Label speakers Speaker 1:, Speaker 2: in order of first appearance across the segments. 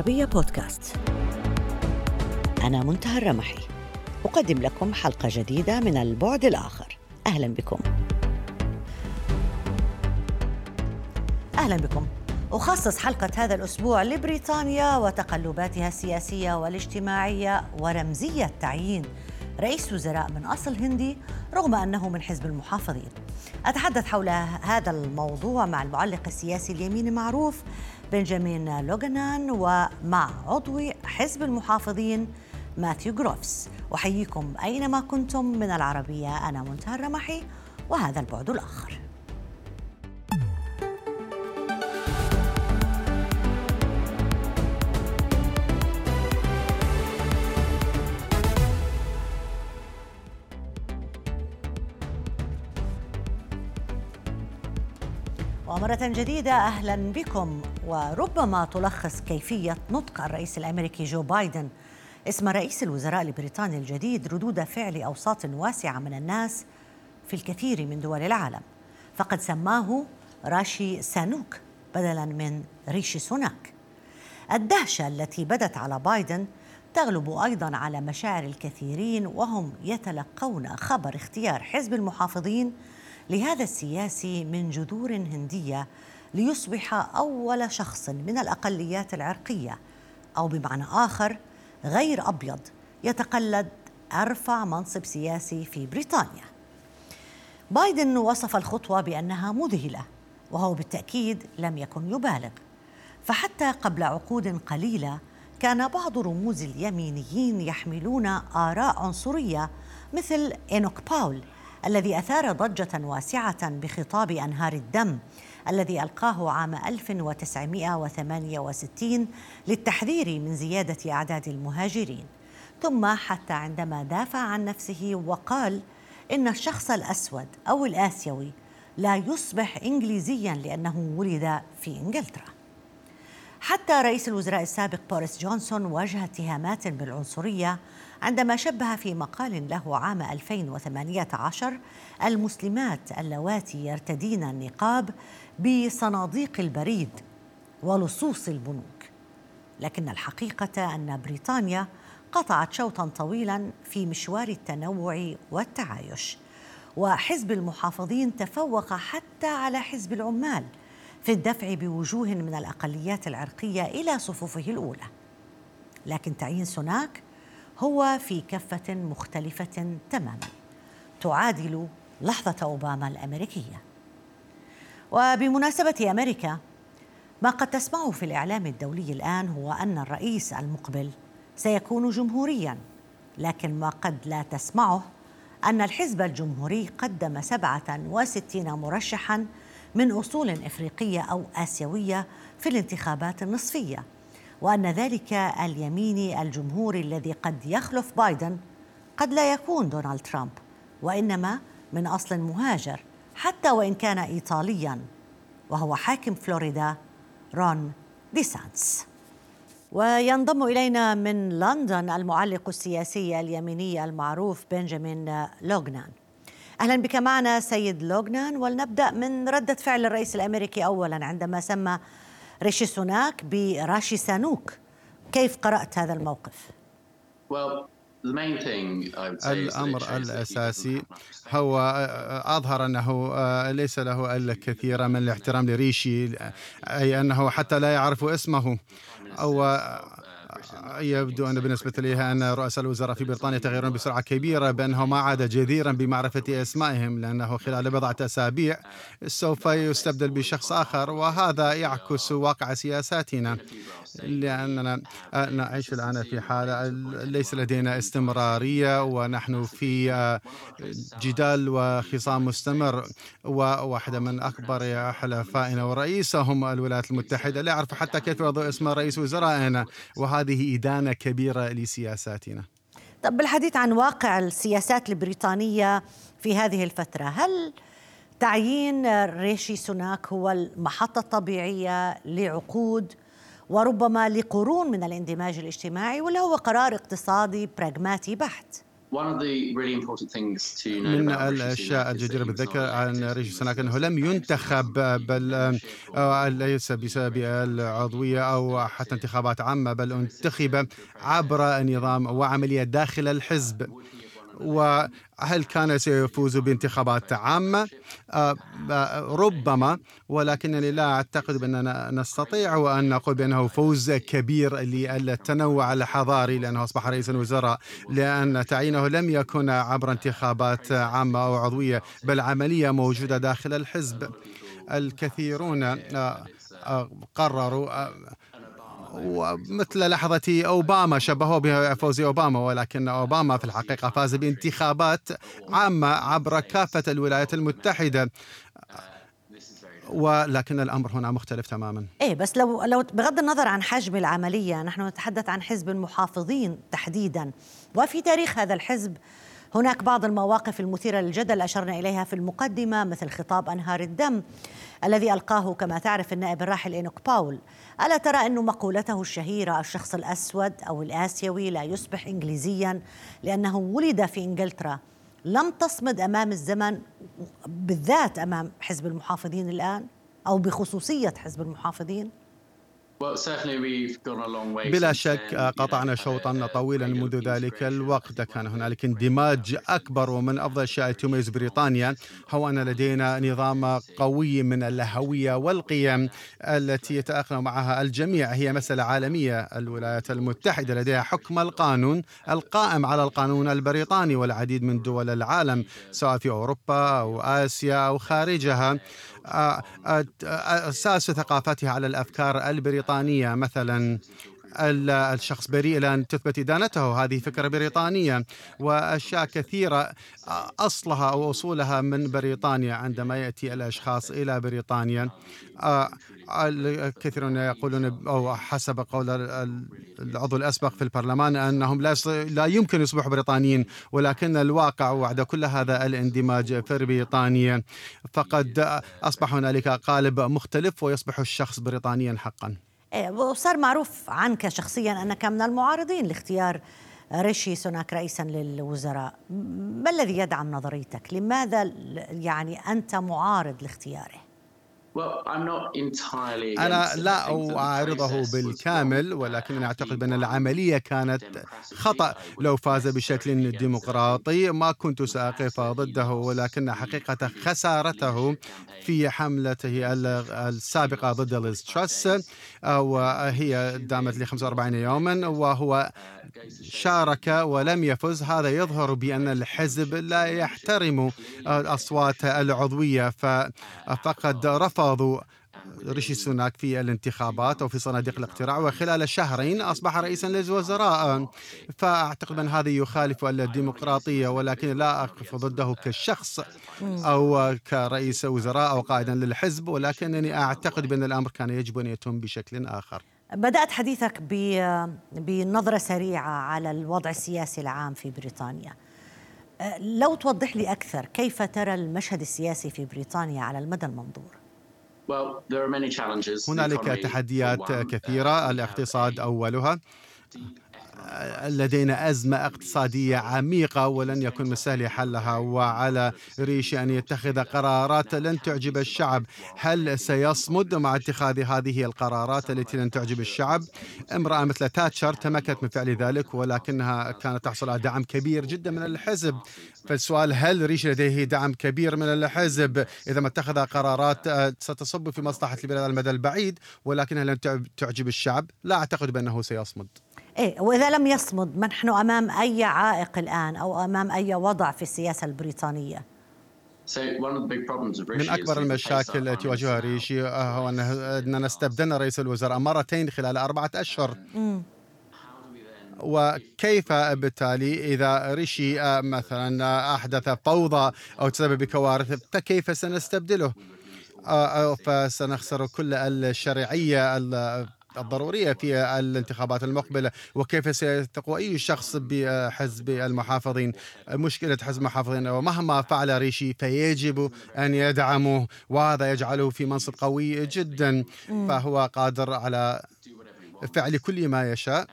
Speaker 1: العربية بودكاست. أنا منتهى الرمحي. أقدم لكم حلقة جديدة من البعد الآخر. أهلا بكم. أهلا بكم. أخصص حلقة هذا الأسبوع لبريطانيا وتقلباتها السياسية والاجتماعية ورمزية تعيين رئيس وزراء من أصل هندي رغم أنه من حزب المحافظين. أتحدث حول هذا الموضوع مع المعلق السياسي اليميني المعروف بنجامين لوغنان ومع عضو حزب المحافظين ماثيو جروفس. أحييكم أينما كنتم من العربية أنا منتهى الرمحي وهذا البعد الآخر. ومرة جديدة أهلا بكم. وربما تلخص كيفية نطق الرئيس الأمريكي جو بايدن. اسم رئيس الوزراء البريطاني الجديد ردود فعل أوساط واسعة من الناس في الكثير من دول العالم. فقد سماه راشي سانوك بدلا من ريشي سوناك. الدهشة التي بدت على بايدن تغلب أيضا على مشاعر الكثيرين وهم يتلقون خبر اختيار حزب المحافظين لهذا السياسي من جذور هندية ليصبح أول شخص من الأقليات العرقية أو بمعنى آخر غير أبيض يتقلد ارفع منصب سياسي في بريطانيا. بايدن وصف الخطوة بأنها مذهلة وهو بالتأكيد لم يكن يبالغ فحتى قبل عقود قليلة كان بعض رموز اليمينيين يحملون آراء عنصرية مثل إينوك باول الذي أثار ضجة واسعة بخطاب أنهار الدم الذي ألقاه عام 1968 للتحذير من زيادة أعداد المهاجرين. ثم حتى عندما دافع عن نفسه وقال إن الشخص الأسود أو الآسيوي لا يصبح انجليزيا لأنه ولد في إنجلترا. حتى رئيس الوزراء السابق بوريس جونسون واجه اتهامات بالعنصرية عندما شبه في مقال له عام 2018 المسلمات اللواتي يرتدين النقاب بصناديق البريد ولصوص البنوك. لكن الحقيقة أن بريطانيا قطعت شوطا طويلا في مشوار التنوع والتعايش وحزب المحافظين تفوق حتى على حزب العمال في الدفع بوجوه من الأقليات العرقية إلى صفوفه الأولى. لكن تعيين سوناك هو في كفة مختلفة تماما. تعادل لحظة أوباما الأمريكية. وبمناسبة أمريكا ما قد تسمعه في الإعلام الدولي الآن هو أن الرئيس المقبل سيكون جمهوريا. لكن ما قد لا تسمعه أن الحزب الجمهوري قدم 67 مرشحا من أصول إفريقية أو آسيوية في الانتخابات النصفية وأن ذلك اليميني الجمهوري الذي قد يخلف بايدن قد لا يكون دونالد ترامب وإنما من أصل مهاجر حتى وإن كان ايطاليا وهو حاكم فلوريدا رون ديسانتس. وينضم إلينا من لندن المعلق السياسي اليميني المعروف بنجامين لوغنان. أهلا بك معنا سيد لوغنان ولنبدأ من ردة فعل الرئيس الأمريكي اولا عندما سمى ريشي سوناك براشي سانوك. كيف قرأت هذا الموقف؟
Speaker 2: الأمر الأساسي هو أظهر أنه ليس له الكثير من الاحترام لريشي أي أنه حتى لا يعرف اسمه. أو يبدو أن بالنسبة لها أن رؤساء الوزراء في بريطانيا يتغيرون بسرعة كبيرة بأنه ما عاد جديرا بمعرفة أسمائهم لأنه خلال بضعة أسابيع سوف يستبدل بشخص آخر وهذا يعكس واقع سياساتنا. لأننا نعيش الآن في حالة ليس لدينا استمرارية ونحن في جدال وخصام مستمر وواحدة من أكبر حلفائنا ورئيسهم الولايات المتحدة. لا يعرف حتى كيف يضع اسم رئيس وزرائنا وهذه إدانة كبيرة لسياساتنا
Speaker 1: طب بالحديث عن واقع السياسات البريطانية في هذه الفترة هل تعيين ريشي سوناك هو المحطة الطبيعية لعقود وربما لقرون من الاندماج الاجتماعي ولا هو قرار اقتصادي براغماتي بحت؟
Speaker 2: من الأشياء الجديرة بالذكر عن ريشي سوناك انه لم ينتخب بل ليس بسبب العضوية أو حتى انتخابات عامة بل انتخب عبر نظام وعملية داخل الحزب. وهل كان سيفوز بانتخابات عامة؟ آه، ربما ولكنني لا أعتقد بأننا نستطيع أن نقول بأنه فوز كبير للتنوع الحضاري لأنه أصبح رئيس الوزراء لأن تعيينه لم يكن عبر انتخابات عامة أو عضوية بل عملية موجودة داخل الحزب الكثيرون آه، آه، قرروا ومثل لحظة أوباما شبهوه بفوز أوباما ولكن أوباما في الحقيقة فاز بانتخابات عامة عبر كافة الولايات المتحدة. ولكن الأمر هنا مختلف تماما.
Speaker 1: إيه بس لو لو بغض النظر عن حجم العملية نحن نتحدث عن حزب المحافظين تحديدا. وفي تاريخ هذا الحزب هناك بعض المواقف المثيرة للجدل أشرنا إليها في المقدمة مثل خطاب أنهار الدم الذي ألقاه كما تعرف النائب الراحل إنوك باول. ألا ترى أن مقولته الشهيرة الشخص الأسود أو الآسيوي لا يصبح إنجليزيا لأنه ولد في إنجلترا؟ لم تصمد أمام الزمن بالذات أمام حزب المحافظين الآن أو بخصوصية حزب المحافظين؟
Speaker 2: بلا شك قطعنا شوطا طويلا منذ ذلك الوقت. كان هنالك اندماج أكبر ومن أفضل الأشياء تميز بريطانيا. هو أن لدينا نظام قوي من الهوية والقيم التي يتأقلم معها الجميع. هي مسألة عالمية. الولايات المتحدة لديها حكم القانون القائم على القانون البريطاني والعديد من دول العالم سواء في أوروبا أو آسيا أو خارجها. أساس ثقافتها على الأفكار البريطانية. مثلا الشخص بريء لأن تثبت إدانته. هذه فكرة بريطانية وأشياء كثيرة أصلها أو أصولها من بريطانيا عندما يأتي الأشخاص إلى بريطانيا. الكثيرون يقولون أو حسب قول العضو الأسبق في البرلمان أنهم لا, لا يمكن يصبحوا بريطانيين ولكن الواقع وعد كل هذا الاندماج في بريطانيا. فقد أصبح هنالك قالب مختلف ويصبح الشخص بريطانيا حقا.
Speaker 1: إيه، وصار معروف عنك شخصيا أنك من المعارضين لاختيار ريشي سوناك رئيسا للوزراء. ما الذي يدعم نظريتك؟ لماذا يعني أنت معارض لاختياره؟
Speaker 2: أنا لا أعارضه بالكامل ولكنني أعتقد بأن العملية كانت خطأ. لو فاز بشكل ديمقراطي ما كنت سأقف ضده ولكن حقيقة خسارته في حملته السابقة ضد ليز تراس وهي دامت ل 45 يوما وهو شارك ولم يفز. هذا يظهر بأن الحزب لا يحترم الأصوات العضوية فقد رفضوا ريشي سوناك في الانتخابات أو في صناديق الاقتراع وخلال شهرين أصبح رئيسا للوزراء فأعتقد أن هذا يخالف الديمقراطية ولكن لا أقف ضده كشخص أو كرئيس وزراء أو قائدا للحزب ولكنني أعتقد بأن الأمر كان يجب أن يتم بشكل آخر.
Speaker 1: بدأت حديثك بنظرة سريعة على الوضع السياسي العام في بريطانيا. لو توضح لي أكثر كيف ترى المشهد السياسي في بريطانيا على المدى المنظور؟
Speaker 2: هنالك تحديات كثيرة. الاقتصاد أولها. لدينا أزمة اقتصادية عميقة ولن يكون من السهل حلها وعلى ريشي أن يتخذ قرارات لن تعجب الشعب. هل سيصمد مع اتخاذ هذه القرارات التي لن تعجب الشعب؟ امرأة مثل تاتشر تمكنت من فعل ذلك ولكنها كانت تحصل على دعم كبير جدا من الحزب. فالسؤال هل ريشي لديه دعم كبير من الحزب؟ إذا ما اتخذ قرارات آه، ستصب في مصلحة البلاد على المدى البعيد ولكنها لن تعجب الشعب. لا أعتقد بأنه سيصمد.
Speaker 1: إيه وإذا لم يصمد نحن أمام أي عائق الآن أو أمام أي وضع في السياسة البريطانية؟
Speaker 2: من أكبر المشاكل التي تواجهها ريشي آه، هو أننا استبدلنا رئيس الوزراء مرتين خلال أربعة أشهر. وكيف بالتالي إذا ريشي آه، مثلا أحدث فوضى أو تسبب بكوارث فكيف سنستبدله؟ آه، فسنخسر كل الشرعية الضرورية في الانتخابات المقبلة وكيف سيثق أي شخص بحزب المحافظين؟ مشكلة حزب المحافظين ومهما فعل ريشي فيجب أن يدعمه وهذا يجعله في منصب قوي جدا. فهو قادر على فعل كل ما يشاء.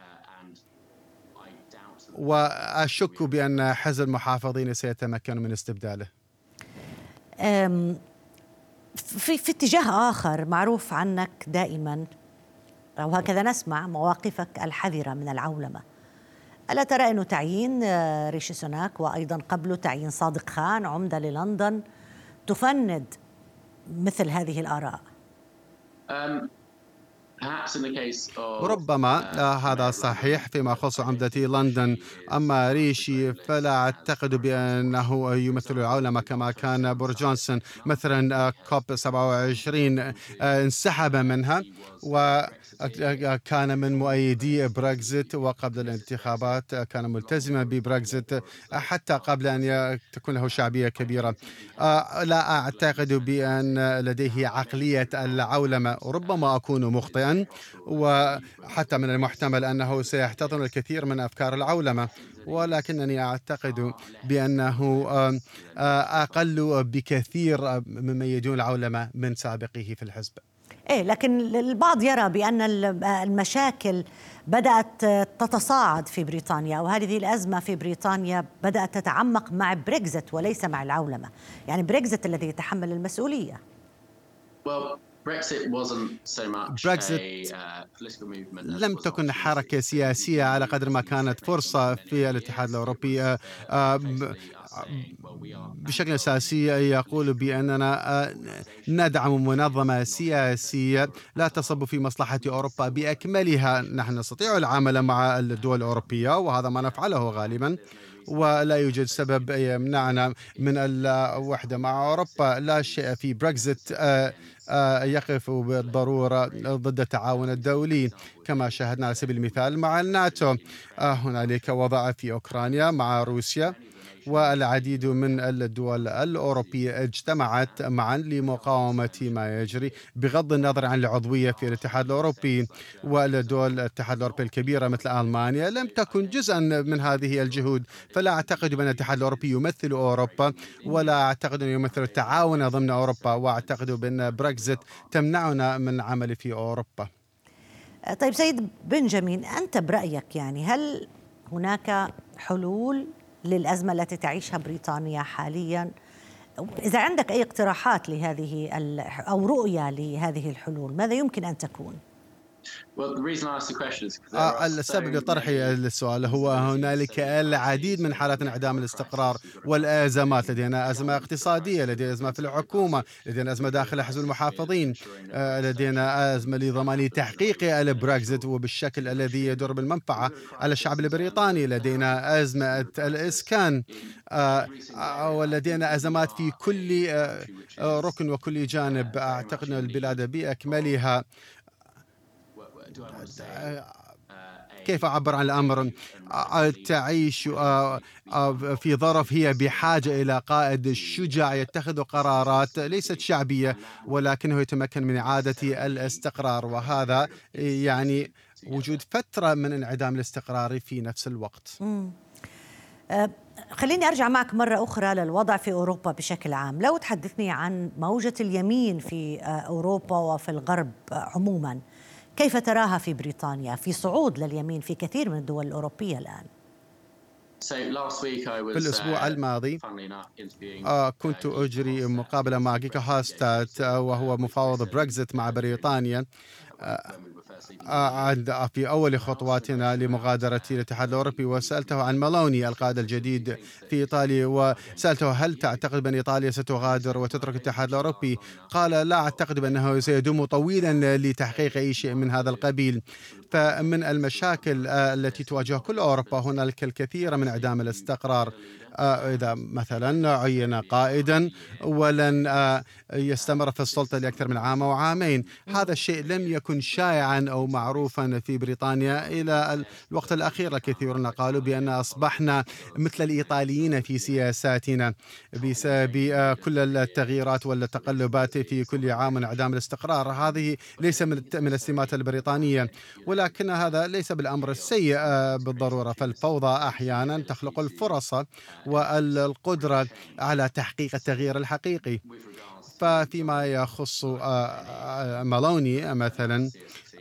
Speaker 2: وأشك بأن حزب المحافظين سيتمكن من استبداله.
Speaker 1: في, في اتجاه آخر معروف عنك دائما أو هكذا نسمع مواقفك الحذرة من العولمة. ألا ترى أنه تعيين آه، ريشي سوناك وأيضا قبله تعيين صادق خان عمدة للندن تفند مثل هذه الآراء؟
Speaker 2: ربما هذا صحيح فيما يخص عمدة لندن. أما ريشي فلا أعتقد بأنه يمثل العولمة كما كان بوريس جونسون. مثلا كوب 27 انسحب منها وكان من مؤيدي بريكزيت وقبل الانتخابات كان ملتزما ببريكزيت حتى قبل أن تكون له شعبية كبيرة. لا أعتقد بأن لديه عقلية العولمة. ربما أكون مخطئا وحتى من المحتمل أنه سيحتضن الكثير من أفكار العولمة. ولكنني أعتقد بأنه أقل بكثير ممن يؤيدون العولمة من سابقه في الحزب.
Speaker 1: إيه لكن البعض يرى بأن المشاكل بدأت تتصاعد في بريطانيا أو هذه الأزمة في بريطانيا بدأت تتعمق مع بريكزت وليس مع العولمة. يعني بريكزت الذي يتحمل المسؤولية.
Speaker 2: بريكزيت uh, لم تكن حركة سياسية على قدر ما كانت فرصة في الاتحاد الأوروبي uh, uh, بشكل أساسي يقول بأننا ندعم منظمة سياسية لا تصب في مصلحة أوروبا بأكملها. نحن نستطيع العمل مع الدول الأوروبية وهذا ما نفعله غالبا. ولا يوجد سبب يمنعنا من الوحدة مع أوروبا. لا شيء في بريكزيت آه، آه، يقف بالضرورة ضد التعاون الدولي. كما شاهدنا على سبيل المثال مع الناتو آه، هنالك وضع في أوكرانيا مع روسيا. والعديد من الدول الأوروبية اجتمعت معا لمقاومة ما يجري بغض النظر عن العضوية في الاتحاد الأوروبي والدول الاتحاد الأوروبي الكبيرة مثل ألمانيا لم تكن جزءا من هذه الجهود. فلا أعتقد بأن الاتحاد الأوروبي يمثل أوروبا ولا أعتقد أنه يمثل التعاون ضمن أوروبا وأعتقد بأن بريكزيت تمنعنا من العمل في أوروبا.
Speaker 1: طيب سيد بنجامين أنت برأيك يعني هل هناك حلول للأزمة التي تعيشها بريطانيا حاليا إذا عندك أي اقتراحات لهذه أو رؤية لهذه الحلول ماذا يمكن أن تكون؟
Speaker 2: آه، السبب لطرحي السؤال هو هنالك العديد من حالات انعدام الاستقرار والازمات لدينا ازمه اقتصاديه لدينا ازمه في الحكومة لدينا ازمه داخل حزب المحافظين آه، لدينا ازمه لضمان تحقيق البريكزيت وبالشكل الذي يدر بالمنفعه على الشعب البريطاني لدينا ازمه الاسكان آه، ولدينا ازمات في كل ركن وكل جانب اعتقد البلاد باكملها كيف أعبر عن الأمر؟ تعيش في ظرف هي بحاجة إلى قائد شجاع يتخذ قرارات ليست شعبية ولكنه يتمكن من إعادة الاستقرار. وهذا يعني وجود فترة من انعدام الاستقرار في نفس الوقت.
Speaker 1: خليني أرجع معك مرة أخرى للوضع في أوروبا بشكل عام. لو تحدثني عن موجة اليمين في أوروبا وفي الغرب عموما كيف تراها في بريطانيا؟ في صعود لليمين في كثير من الدول الأوروبية الآن.
Speaker 2: في الأسبوع uh, الماضي آه كنت أجري مقابلة مع جيكا هاستات آه، وهو مفاوض بريكزيت مع بريطانيا. عند في أول خطواتنا لمغادرة الاتحاد الأوروبي وسألته عن مالوني القائد الجديد في إيطاليا وسألته هل تعتقد بأن إيطاليا ستغادر وتترك الاتحاد الأوروبي؟ قال لا أعتقد بأنه سيدوم طويلا لتحقيق أي شيء من هذا القبيل. فمن المشاكل التي تواجه كل أوروبا هنالك الكثير من إعدام الاستقرار. إذا مثلا عين قائدا ولن آه، يستمر في السلطة لأكثر من عام أو عامين. هذا الشيء لم يكن شائعا أو معروفا في بريطانيا إلى الوقت الأخير. الكثيرون قالوا بأن أصبحنا مثل الإيطاليين في سياساتنا بسبب آه، كل التغييرات والتقلبات في كل عام انعدام الاستقرار. هذه ليس من السمات البريطانية ولكن هذا ليس بالأمر السيء بالضرورة. فالفوضى أحيانا تخلق الفرص والقدرة على تحقيق التغيير الحقيقي. ففيما يخص آه، آه، مالوني مثلا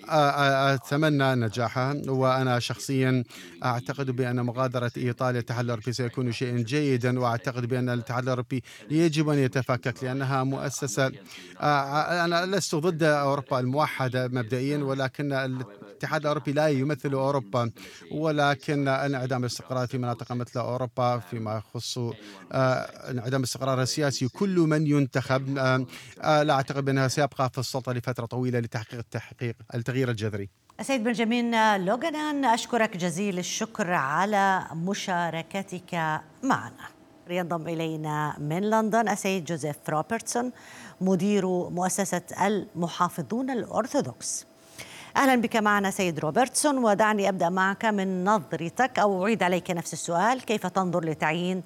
Speaker 2: أتمنى نجاحها وأنا شخصيا أعتقد بأن مغادرة إيطاليا الاتحاد الأوروبي سيكون شيئا جيدا وأعتقد بأن الاتحاد الأوروبي يجب أن يتفكك لأنها مؤسسة أنا لست ضد أوروبا الموحدة مبدئيا ولكن الاتحاد الأوروبي لا يمثل أوروبا ولكن انعدام الاستقرار في مناطق مثل أوروبا فيما يخص انعدام الاستقرار السياسي كل من ينتخب لا أعتقد بأنه سيبقى في السلطة لفترة طويلة لتحقيق التحقيق التغيير الجذري.
Speaker 1: السيد بنجامين لوغانان أشكرك جزيل الشكر على مشاركتك معنا. ينضم إلينا من لندن السيد جوزيف روبرتسون مدير مؤسسة المحافظون الأرثوذكس. أهلا بك معنا سيد روبرتسون ودعني أبدأ معك من نظرتك أو أعيد عليك نفس السؤال كيف تنظر لتعيين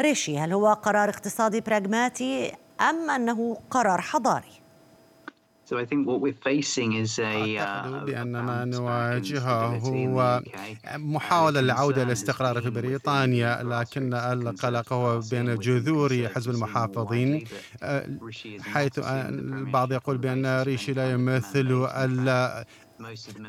Speaker 1: ريشي؟ هل هو قرار اقتصادي براغماتي أم أنه قرار حضاري؟
Speaker 2: أعتقد بأن ما نواجهه هو محاولة للعودة للاستقرار في بريطانيا لكن القلق هو بين جذور حزب المحافظين. حيث البعض يقول بأن ريشي لا يمثل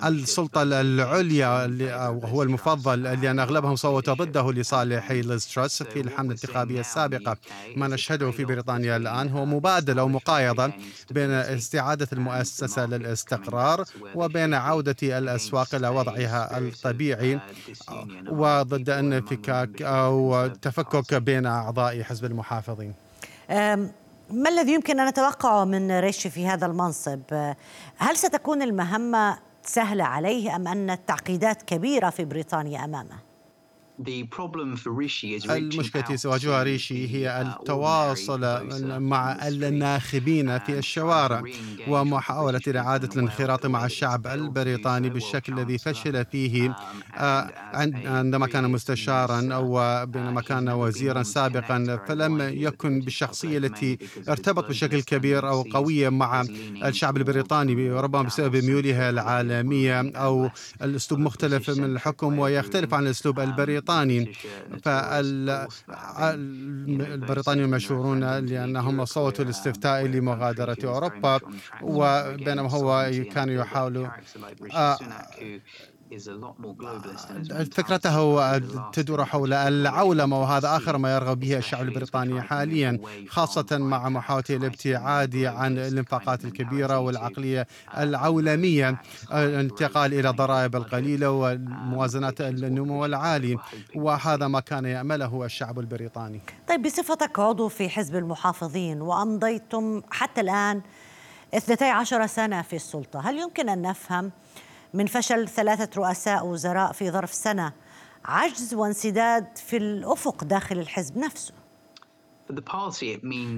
Speaker 2: السلطة العليا وهو المفضل لأن أغلبهم صوت ضده لصالح ليز تراس في الحملة الانتخابية السابقة. ما نشهده في بريطانيا الآن هو مبادلة ومقايضة بين استعادة المؤسسة للاستقرار وبين عودة الأسواق إلى وضعها الطبيعي وضد انفكاك أو تفكك بين أعضاء حزب المحافظين.
Speaker 1: ما الذي يمكن أن نتوقعه من ريشي في هذا المنصب؟ هل ستكون المهمة سهلة عليه أم أن التعقيدات كبيرة في بريطانيا أمامه؟
Speaker 2: المشكلة التي سيواجهها ريشي هي التواصل مع الناخبين في الشوارع ومحاولة إعادة الانخراط مع الشعب البريطاني بالشكل الذي فشل فيه آه، عندما كان مستشارا أو بينما كان وزيرا سابقا فلم يكن بالشخصية التي ارتبط بشكل كبير أو قوية مع الشعب البريطاني ربما بسبب ميولها العالمية أو الأسلوب مختلف من الحكم ويختلف عن الأسلوب البريطاني البريطاني. فالبريطانيون مشهورون لأنهم صوتوا الاستفتاء لمغادرة أوروبا وبينما هو كان يحاول فكرته تدور حول العولمة وهذا آخر ما يرغب به الشعب البريطاني حاليا خاصة مع محاولته الابتعاد عن الانفاقات الكبيرة والعقلية العولمية. الانتقال إلى الضرائب القليلة والموازنات النمو العالي وهذا ما كان يأمله الشعب البريطاني.
Speaker 1: طيب بصفتك عضو في حزب المحافظين وأمضيتم حتى الآن 12 سنة في السلطة هل يمكن أن نفهم من فشل ثلاثة رؤساء وزراء في ظرف سنة. عجز وانسداد في الأفق داخل الحزب نفسه.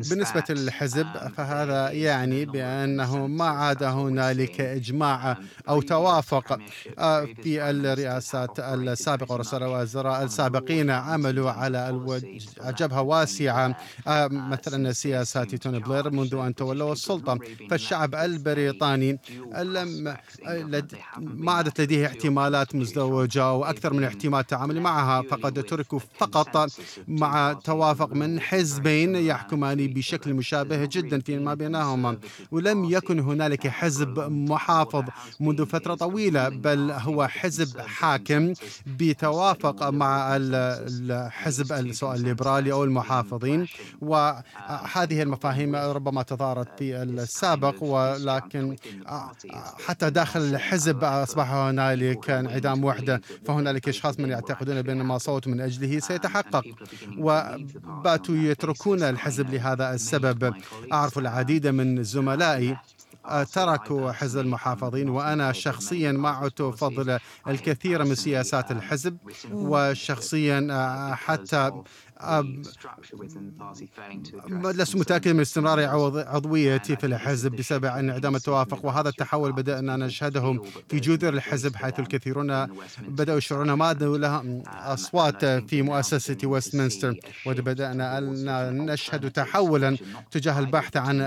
Speaker 2: بالنسبة للحزب uh, فهذا يعني بأنه ما عاد هنالك إجماع أو توافق آه، في الرئاسات السابقة ورؤساء الوزراء السابقين عملوا على جبهة واسعة آه، مثلا سياسات توني بلير منذ أن تولوا السلطة. فالشعب البريطاني لم ما عادت لديه احتمالات مزدوجة وأكثر من احتمال التعامل معها فقد تركوا فقط مع توافق من حزب حزبين يحكمان بشكل مشابه جدا فيما بينهما ولم يكن هنالك حزب محافظ منذ فترة طويلة بل هو حزب حاكم بتوافق مع الحزب الليبرالي أو المحافظين. وهذه المفاهيم ربما تظاهرت في السابق ولكن حتى داخل الحزب أصبح هنالك انعدام وحدة فهنالك أشخاص من يعتقدون بأن ما صوتوا من أجله سيتحقق. وباتوا يتركون يتركون الحزب لهذا السبب. أعرف العديد من زملائي تركوا حزب المحافظين وأنا شخصيا ما عدت أفضل الكثير من سياسات الحزب وشخصيا حتى لست متأكد من استمرار عضويتي في الحزب بسبب انعدام التوافق وهذا التحول بدأنا نشهده في جذر الحزب حيث الكثيرون بدأوا يشعرون ما لها أصوات في مؤسسة ويستمنستر وبدأنا نشهد تحولا تجاه البحث عن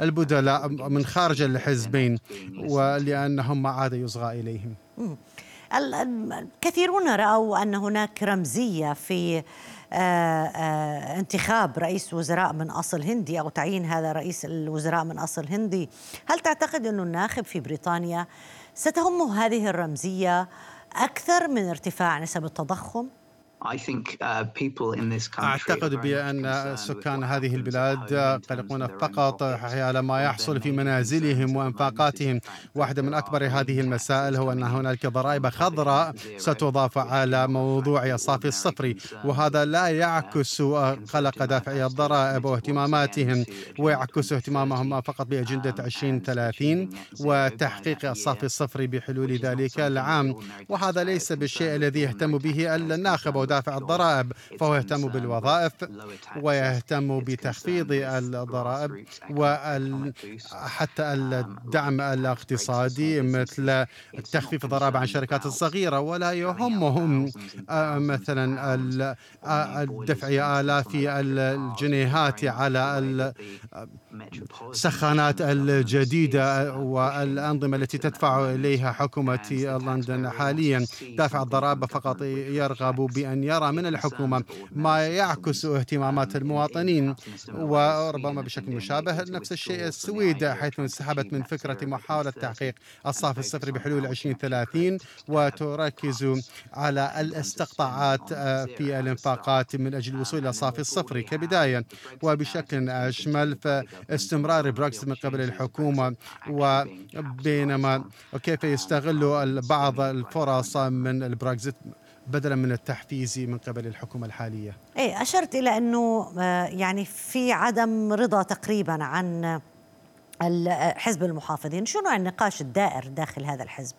Speaker 2: البدلاء من خارج الحزبين ولأنهم ما عاد يصغى إليهم.
Speaker 1: الكثيرون رأوا أن هناك رمزية في آه، آه، انتخاب رئيس وزراء من أصل هندي أو تعيين هذا رئيس الوزراء من أصل هندي هل تعتقد أن الناخب في بريطانيا ستهمه هذه الرمزية أكثر من ارتفاع نسب التضخم؟
Speaker 2: Uh, أعتقد بأن سكان هذه البلاد قلقون فقط حيال ما يحصل في منازلهم وأنفاقاتهم. واحدة من أكبر هذه المسائل هو أن هنالك ضرائب خضراء ستضاف على موضوع الصافي الصفري وهذا لا يعكس قلق دافعي الضرائب واهتماماتهم. ويعكس اهتمامهم فقط بأجندة 2030 وتحقيق الصافي الصفري بحلول ذلك العام. وهذا ليس بالشيء الذي يهتم به الناخب دافع الضرائب فهو يهتم بالوظائف ويهتم بتخفيض الضرائب وحتى الدعم الاقتصادي مثل تخفيف الضرائب عن الشركات الصغيرة ولا يهمهم آه، مثلا الدفع آلاف الجنيهات على السخانات الجديدة والأنظمة التي تدفع إليها حكومة لندن حاليا. دافع الضرائب فقط يرغب بأن يرى من الحكومة ما يعكس اهتمامات المواطنين وربما بشكل مشابه نفس الشيء السويد حيث انسحبت من فكرة محاولة تحقيق الصافي الصفري بحلول 2030 وتركز على الاستقطاعات آه، في الانفاقات من أجل الوصول إلى الصافي الصفري كبداية وبشكل أشمل فاستمرار بريكسيت من قبل الحكومة وبينما كيف يستغل بعض الفرص من البريكسيت بدلا من التحفيز من قبل الحكومة الحالية.
Speaker 1: اي أشرت إلى أنه آه، يعني في عدم رضا تقريبا عن حزب المحافظين، شنو النقاش الدائر داخل هذا الحزب؟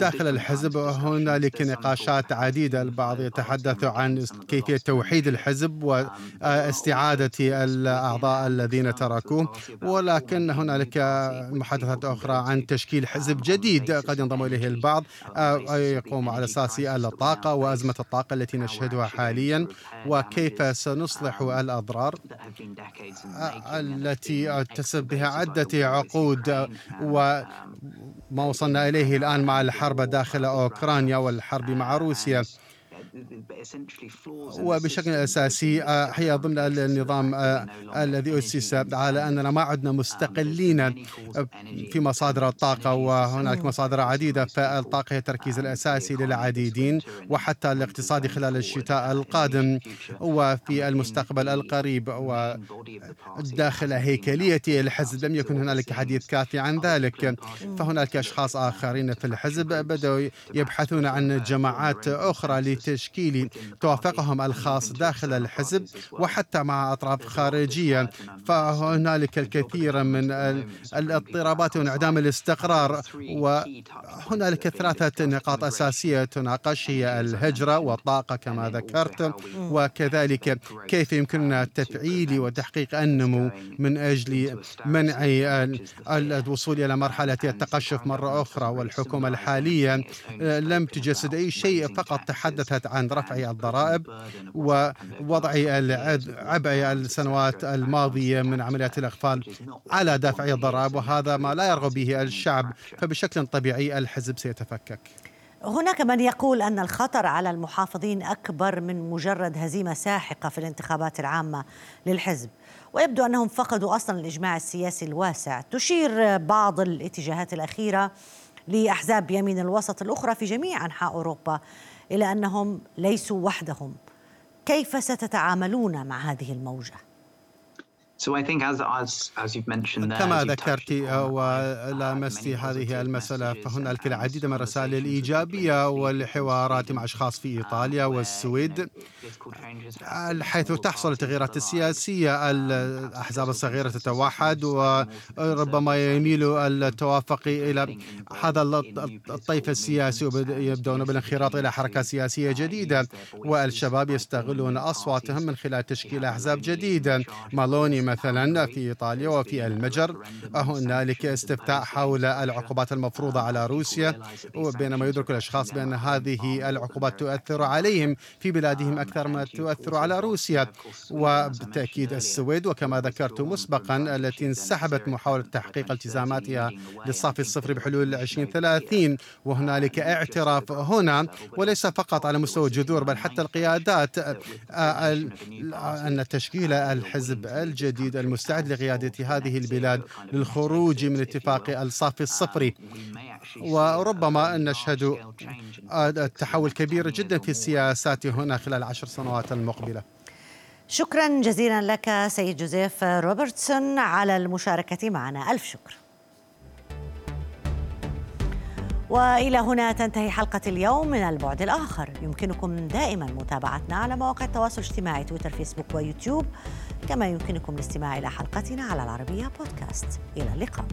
Speaker 2: داخل الحزب هنالك نقاشات عديدة. البعض يتحدث عن كيفية توحيد الحزب واستعادة الأعضاء الذين تركوه. ولكن هنالك محادثات أخرى عن تشكيل حزب جديد قد ينضم إليه البعض. يقوم على أساس الطاقة وأزمة الطاقة التي نشهدها حاليا. وكيف سنصلح الأضرار؟ التي تسبب بها عدة عقود وما وصلنا إليه الآن مع الحرب داخل أوكرانيا والحرب مع روسيا. وبشكل أساسي آه، هي ضمن النظام آه، الذي أسس على أننا ما عدنا مستقلين آه، في مصادر الطاقة وهناك مصادر عديدة فالطاقة هي التركيز الأساسي للعديدين وحتى الاقتصاد خلال الشتاء القادم وفي المستقبل القريب وداخل هيكلية الحزب لم يكن هنالك حديث كافي عن ذلك. فهناك أشخاص آخرين في الحزب بدأوا يبحثون عن جماعات أخرى لتشكيل التشكيلي توافقهم الخاص داخل الحزب وحتى مع أطراف خارجية. فهنالك الكثير من الاضطرابات وانعدام الاستقرار وهنالك ثلاثة نقاط أساسية تناقش هي الهجرة والطاقة كما ذكرت. وكذلك كيف يمكننا تفعيل وتحقيق النمو من أجل منع الوصول إلى مرحلة التقشف مرة أخرى والحكومة الحالية. لم تجسد أي شيء فقط تحدثت عن رفع الضرائب ووضع عبء السنوات الماضية من عمليات الإغفال على دفع الضرائب وهذا ما لا يرغب به الشعب فبشكل طبيعي الحزب سيتفكك.
Speaker 1: هناك من يقول أن الخطر على المحافظين أكبر من مجرد هزيمة ساحقة في الانتخابات العامة للحزب ويبدو أنهم فقدوا أصلا الإجماع السياسي الواسع. تشير بعض الاتجاهات الأخيرة لأحزاب يمين الوسط الأخرى في جميع أنحاء أوروبا. إلى أنهم ليسوا وحدهم. كيف ستتعاملون مع هذه الموجة؟
Speaker 2: كما ذكرت ولامست هذه المسألة فهناك العديد من الرسائل الإيجابية والحوارات مع أشخاص في إيطاليا والسويد. حيث تحصل التغييرات السياسية الأحزاب الصغيرة تتوحد وربما يميل التوافق إلى هذا الطيف السياسي ويبدأون بالانخراط إلى حركة سياسية جديدة. والشباب يستغلون أصواتهم من خلال تشكيل أحزاب جديدة. مالوني مثلا في إيطاليا وفي المجر. هنالك استفتاء حول العقوبات المفروضة على روسيا وبينما يدرك الأشخاص بأن هذه العقوبات تؤثر عليهم في بلادهم أكثر ما تؤثر على روسيا. وبالتأكيد السويد وكما ذكرت مسبقا التي انسحبت محاولة تحقيق التزاماتها للصافي الصفري بحلول 2030 وهنالك اعتراف هنا وليس فقط على مستوى الجذور بل حتى القيادات أن تشكيل الحزب الجديد المستعد لقيادة هذه البلاد للخروج من اتفاق الصافي الصفري. وربما نشهد تحول كبير جدا في السياسات هنا خلال العشر سنوات المقبلة.
Speaker 1: شكرا جزيلا لك سيد جوزيف روبرتسون على المشاركة معنا. ألف شكر. وإلى هنا تنتهي حلقة اليوم من البعد الآخر. يمكنكم دائما متابعتنا على مواقع التواصل الاجتماعي تويتر فيسبوك ويوتيوب. كما يمكنكم الاستماع إلى حلقتنا على العربية بودكاست. إلى اللقاء.